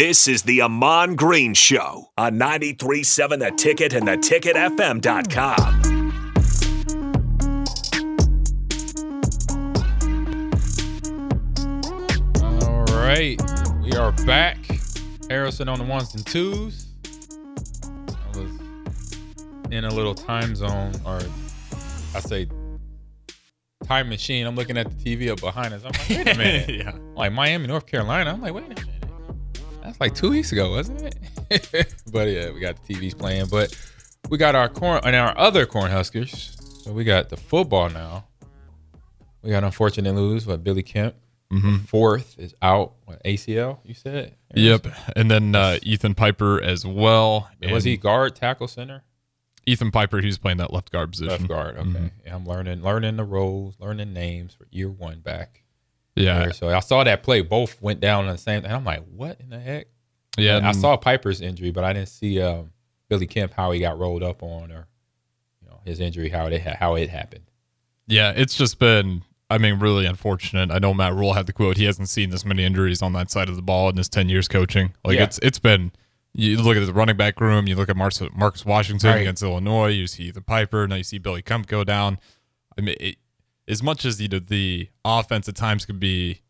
This is the Ahman Green Show on 93.7 The Ticket and theticketfm.com. All right, we are back. Harrison on the ones and twos. I was in a little time zone, or I say time machine. I'm looking at the TV up behind us. I'm like, wait a minute. yeah. Like Miami, North Carolina. I'm like, wait a minute. That's like two weeks ago, wasn't it? but yeah, we got the TVs playing. But we got our corn and our other Cornhuskers. So we got the football now. We got unfortunate lose, but Billy Kemp. Fourth is out. What, ACL? You said. Yep. And then uh, Ethan Piper as well. Was he guard, tackle, center? Ethan Piper? He's playing that left guard position. Left guard. Okay. Yeah, I'm learning, learning the roles, learning names for year one back. Yeah. there. So I saw that play. Both went down on the same. And I'm like, what in the heck? Yeah. And I saw Piper's injury, but I didn't see um, Billy Kemp how he got rolled up on or you know his injury how it ha- how it happened. Yeah. It's just been, I mean, really unfortunate. I know Matt Rhule had the quote. He hasn't seen this many injuries on that side of the ball in his 10 years coaching. Like Yeah. it's it's been, you look at the running back room, you look at Marcus, Marcus Washington Right. against Illinois, you see the Piper, now you see Billy Kemp go down. I mean, it, as much as the, the offense at times could be,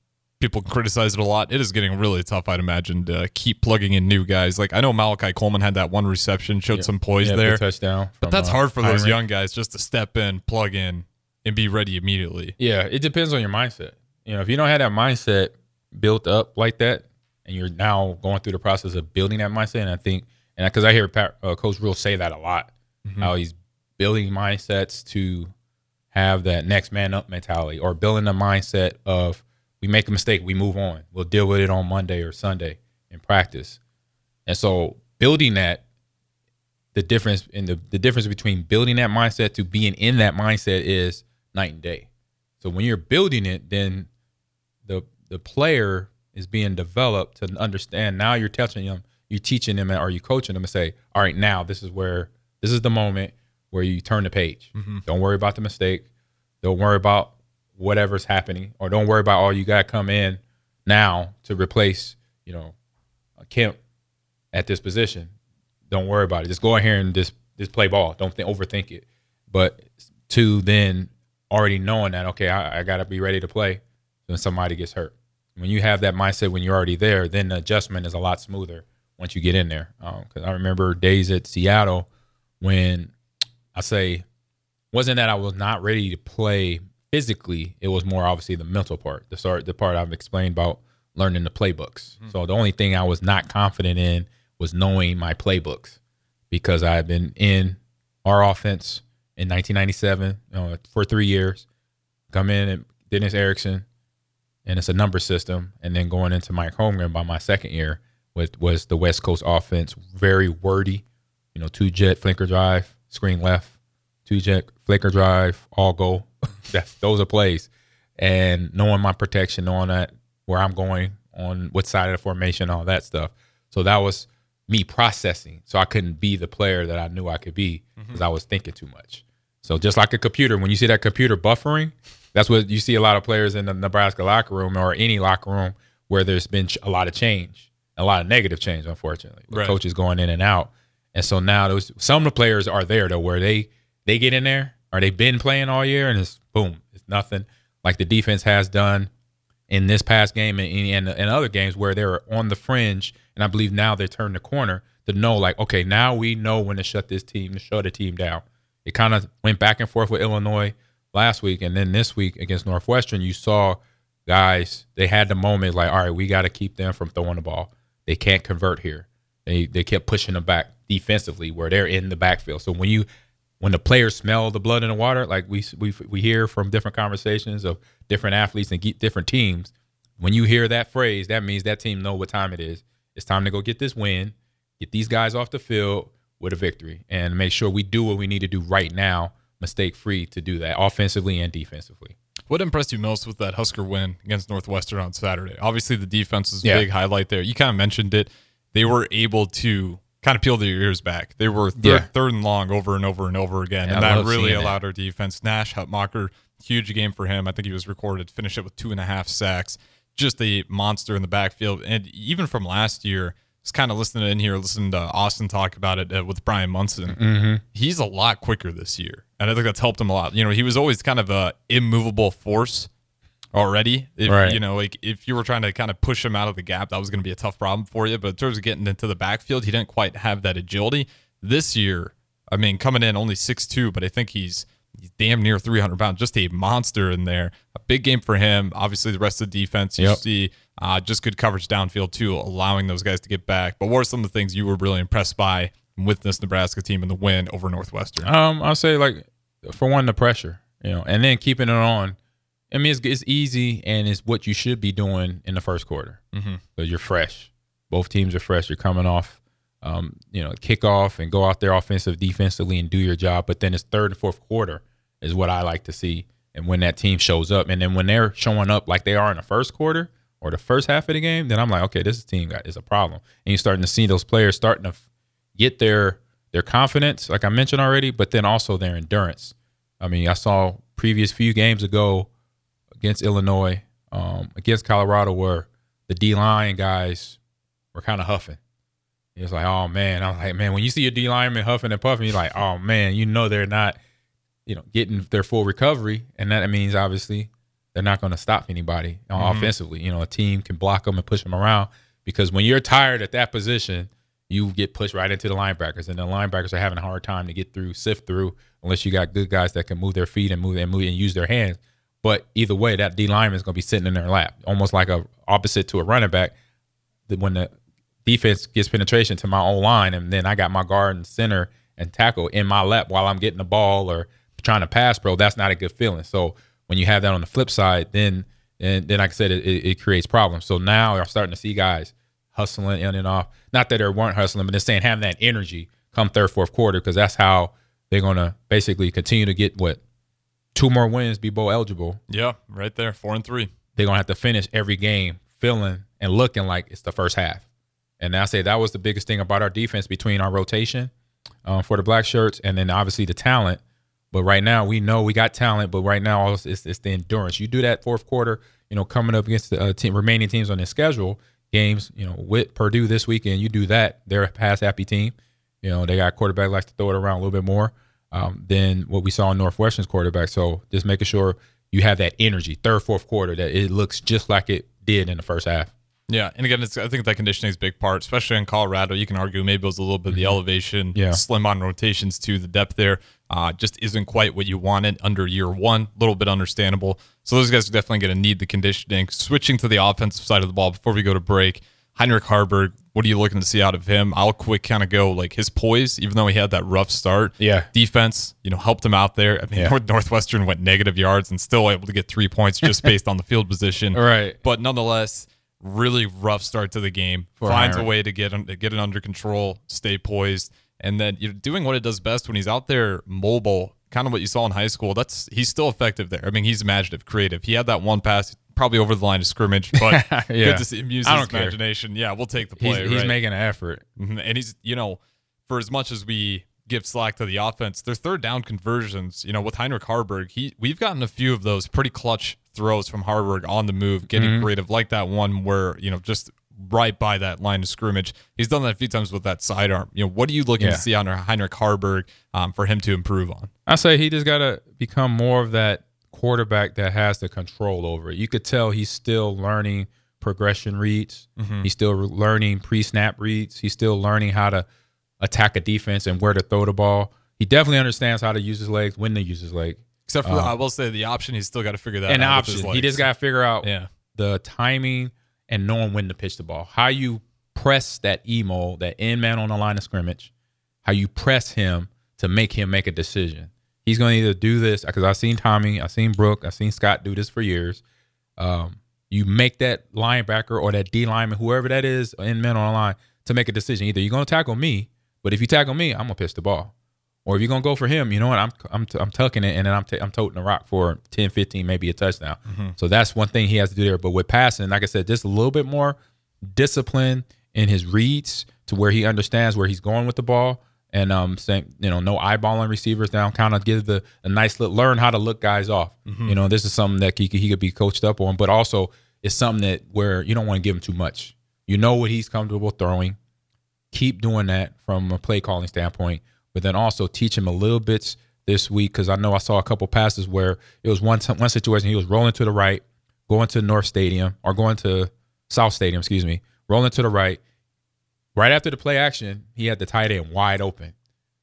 people can criticize it a lot. It is getting really tough, I'd imagine, to keep plugging in new guys. Like I know Malachi Coleman had that one reception, showed some poise Yeah, there. touchdown. But that's uh, hard for those young guys just to step in, plug in, and be ready immediately. Yeah, it depends on your mindset. You know, if you don't have that mindset built up like that, and you're now going through the process of building that mindset, and I think, and because I hear Pat, uh, Coach Rhule say that a lot, how he's building mindsets to have that next man up mentality, or building the mindset of we make a mistake, we move on, we'll deal with it on Monday or Sunday in practice, and so building that the difference in the, the difference between building that mindset to being in that mindset is night and day. So when you're building it, then the the player is being developed to understand. Now you're touching them, you're teaching them, or you coaching them and say, "All right, now this is where this is the moment where you turn the page. Mm-hmm. Don't worry about the mistake. Don't worry about whatever's happening, or don't worry about all you got to come in now to replace, you know, Kemp at this position. Don't worry about it. Just go in here and just just play ball. Don't think, overthink it. But to then already knowing that okay, I, I got to be ready to play when somebody gets hurt. When you have that mindset when you're already there, then the adjustment is a lot smoother once you get in there. Um, because I remember days at Seattle when I say wasn't that I was not ready to play physically. It was more obviously the mental part, the start, the part I've explained about learning the playbooks. Mm-hmm. So the only thing I was not confident in was knowing my playbooks because I had been in our offense in 1997 you know, for three years. Come in and Dennis Erickson, and it's a number system, and then going into Mike Holmgren by my second year with was the West Coast offense very wordy. You know, two jet flanker drive, screen left, two jet flicker drive, all go. That's those are plays, and knowing my protection, knowing that where I'm going on what side of the formation, all that stuff. So that was me processing. So I couldn't be the player that I knew I could be mm-hmm. because I was thinking too much. So just like a computer, when you see that computer buffering, that's what you see a lot of players in the Nebraska locker room or any locker room where there's been a lot of change, a lot of negative change, unfortunately. Right. Coaches going in and out, and so now those some of the players are there though, where they they get in there or they've been playing all year and it's boom, it's nothing like the defense has done in this past game and and, and other games where they were on the fringe, and I believe now they turned the corner to know like, okay, now we know when to shut this team, to shut the team down. It kind of went back and forth with Illinois last week, and then this week against Northwestern, you saw guys they had the moment like, all right, we got to keep them from throwing the ball. They can't convert here. They they kept pushing them back defensively where they're in the backfield. So when you when the players smell the blood in the water, like we we we hear from different conversations of different athletes and different teams, when you hear that phrase, that means that team know what time it is. It's time to go get this win, get these guys off the field with a victory, and make sure we do what we need to do right now, mistake free to do that offensively and defensively. What impressed you most with that Husker win against Northwestern on Saturday? Obviously, the defense is a Yeah. big highlight there. You kind of mentioned it. They were able to kind of peel their ears back. They were third, Yeah. third and long over and over and over again, Yeah, and I that really seeing that. allowed our defense. Nash Hutmacher, huge game for him. I think he was recorded, finish it with two and a half sacks. just a monster in the backfield. And even from last year, just kind of listening in here, listening to Austin talk about it uh, with Brian Munson. Mm-hmm. He's a lot quicker this year, and I think that's helped him a lot. You know, he was always kind of a immovable force already. If, Right. You know, like if you were trying to kind of push him out of the gap, that was going to be a tough problem for you. But in terms of getting into the backfield, he didn't quite have that agility this year. I mean, coming in only 6'2", but I think he's he's damn near 300 pounds. Just a monster in there. A big game for him. Obviously, the rest of the defense, you Yep. see uh, just good coverage downfield, too, allowing those guys to get back. But what are some of the things you were really impressed by with this Nebraska team in the win over Northwestern? Um, I'll say like for one, the pressure, you know, and then keeping it on. I mean, it's, it's easy and it's what you should be doing in the first quarter Mm-hmm. because you're fresh. Both teams are fresh. You're coming off, um, you know, kickoff and go out there offensive, defensively, and do your job. But then it's third and fourth quarter is what I like to see, and when that team shows up, and then when they're showing up like they are in the first quarter or the first half of the game, then I'm like, okay, this team got is a problem, and you're starting to see those players starting to get their their confidence, like I mentioned already, but then also their endurance. I mean, I saw previous few games ago against Illinois, um, against Colorado, where the D line guys were kind of huffing. It's like, oh man, I was like, man, when you see a D lineman huffing and puffing, you're like, oh man, you know they're not, you know, getting their full recovery, and that means obviously they're not going to stop anybody uh, Mhm. offensively. You know, a team can block them and push them around because when you're tired at that position, you get pushed right into the linebackers, and the linebackers are having a hard time to get through, sift through, unless you got good guys that can move their feet and move and move and use their hands. But either way, that D lineman is going to be sitting in their lap, almost like a opposite to a running back. When the defense gets penetration to my own line, and then I got my guard and center and tackle in my lap while I'm getting the ball or trying to pass, bro, that's not a good feeling. So when you have that on the flip side, then and then like I said, it, it, creates problems. So now I'm starting to see guys hustling in and off. Not that they weren't hustling, but just saying having that energy come third, fourth quarter, because that's how they're gonna basically continue to get what two more wins, be bowl eligible. Yeah, right there, four and three. They're gonna have to finish every game feeling and looking like it's the first half. And I say that was the biggest thing about our defense between our rotation um, for the black shirts and then obviously the talent. But right now we know we got talent, but right now it's, it's, it's the endurance. You do that fourth quarter, you know, coming up against the uh, team, remaining teams on the schedule games, you know, with Purdue this weekend, you do that. They're a pass happy team. You know, they got a quarterback likes to throw it around a little bit more um, than what we saw in Northwestern's quarterback. So just making sure you have that energy, third, fourth quarter, that it looks just like it did in the first half. Yeah, and again, it's, I think that conditioning is a big part, especially in Colorado. You can argue maybe it was a little bit of the elevation, Mm-hmm. Yeah. slim on rotations to The depth there uh, just isn't quite what you wanted under year one. A little bit understandable. So those guys are definitely going to need the conditioning. Switching to the offensive side of the ball before we go to break, Heinrich Haarberg. What are you looking to see out of him? I'll quick kind of go like his poise, even though he had that rough start. Yeah. defense, you know, helped him out there. I mean, Yeah. Northwestern went negative yards and still able to get three points just based on the field position. Right. But nonetheless, really rough start to the game. For Finds a way to get him, to get it under control, stay poised, and then you know, doing what it does best when he's out there mobile. Kind of what you saw in high school. That's he's still effective there. I mean, he's imaginative, creative. He had that one pass, probably over the line of scrimmage, but Yeah. good to see him use his care. imagination. Yeah, we'll take the He's, play. he's right? making an effort. Mhm. And he's, you know, for as much as we give slack to the offense, their third down conversions, you know, with Heinrich Haarberg, he we've gotten a few of those pretty clutch throws from Haarberg on the move, getting Mm-hmm. creative, like that one where, you know, just right by that line of scrimmage. He's done that a few times with that sidearm. You know, what are you looking Yeah. to see on Heinrich Haarberg um, for him to improve on? I say he just got to become more of that quarterback that has the control over it. You could tell he's still learning progression reads. He's still learning pre-snap reads. He's still learning how to attack a defense and where to throw the ball. He definitely understands how to use his legs, when to use his leg, Except for, I will say, the option, he's still got to figure that the out. his option. He just got to figure out Yeah. the timing and knowing when to pitch the ball. How you press that emo, that end man on the line of scrimmage, how you press him to make him make a decision. He's going to either do this because I've seen Tommy, I've seen Brooke, I've seen Scott do this for years. Um, you make that linebacker or that D lineman, whoever that is, in man on the line, to make a decision. Either you're going to tackle me, but if you tackle me, I'm going to pitch the ball. Or if you're going to go for him, you know what? I'm I'm I'm tucking it and then I'm i I'm toting the rock for 10, 15, maybe a touchdown. So that's one thing he has to do there. But with passing, like I said, just a little bit more discipline in his reads to where he understands where he's going with the ball. And um, same, you know, no eyeballing receivers down. Kind of give the a nice look, learn how to look guys off. You know, this is something that he could, he could be coached up on. But also, it's something that where you don't want to give him too much. You know what he's comfortable throwing. Keep doing that from a play calling standpoint, but then also teach him a little bits this week because I know I saw a couple passes where it was one one situation he was rolling to the right, going to North Stadium or going to South Stadium, excuse me, rolling to the right. Right after the play action, he had the tight end wide open,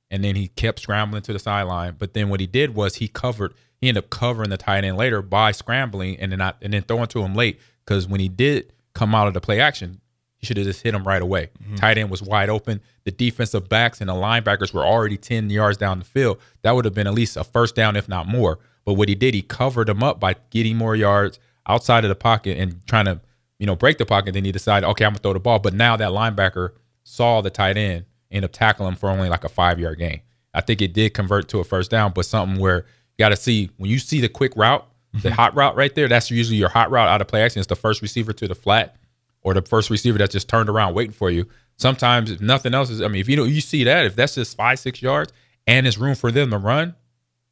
and then he kept scrambling to the sideline. But then what he did was he covered. He ended up covering the tight end later by scrambling and then not, and then throwing to him late because when he did come out of the play action, he should have just hit him right away. Mm-hmm. Tight end was wide open. The defensive backs and the linebackers were already 10 yards down the field. That would have been at least a first down, if not more. But what he did, he covered him up by getting more yards outside of the pocket and trying to, you know, break the pocket. Then he decided, okay, I'm gonna throw the ball. But now that linebacker saw the tight end, end up tackling him for only like a five yard gain. I think it did convert to a first down, but something where you got to see when you see the quick route, the mm-hmm. hot route right there. That's usually your hot route out of play action. It's the first receiver to the flat or the first receiver that's just turned around waiting for you. Sometimes if nothing else is, I mean, if you know you see that, if that's just five, six yards and it's room for them to run,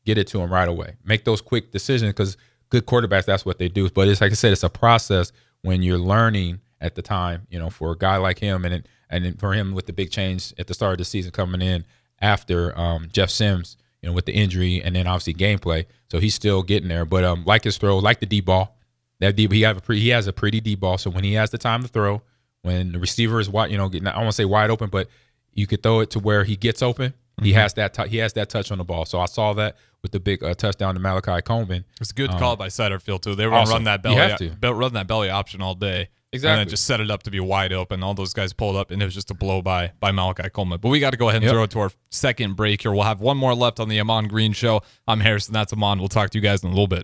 get it to them right away. Make those quick decisions because good quarterbacks, that's what they do. But it's like I said, it's a process when you're learning at the time, you know, for a guy like him and and for him with the big change at the start of the season coming in after um, Jeff Sims, you know, with the injury and then obviously gameplay. So he's still getting there. But um, like his throw, like the D ball, that deep, he have a pre, he has a pretty deep ball. So when he has the time to throw, when the receiver is wide, you know, getting, I want to say wide open, but you could throw it to where he gets open. Mm-hmm. He has that t- he has that touch on the ball. So I saw that with the big uh, touchdown to Malachi Coleman. It's a good um, call by Satterfield too. They were awesome. run that belly, run that belly option all day. Exactly. And then just set it up to be wide open. All those guys pulled up, and it was just a blow by by Malachi Coleman. But we got to go ahead and yep. throw it to our second break here. We'll have one more left on the Ahman Green Show. I'm Harrison. That's Ahman. We'll talk to you guys in a little bit.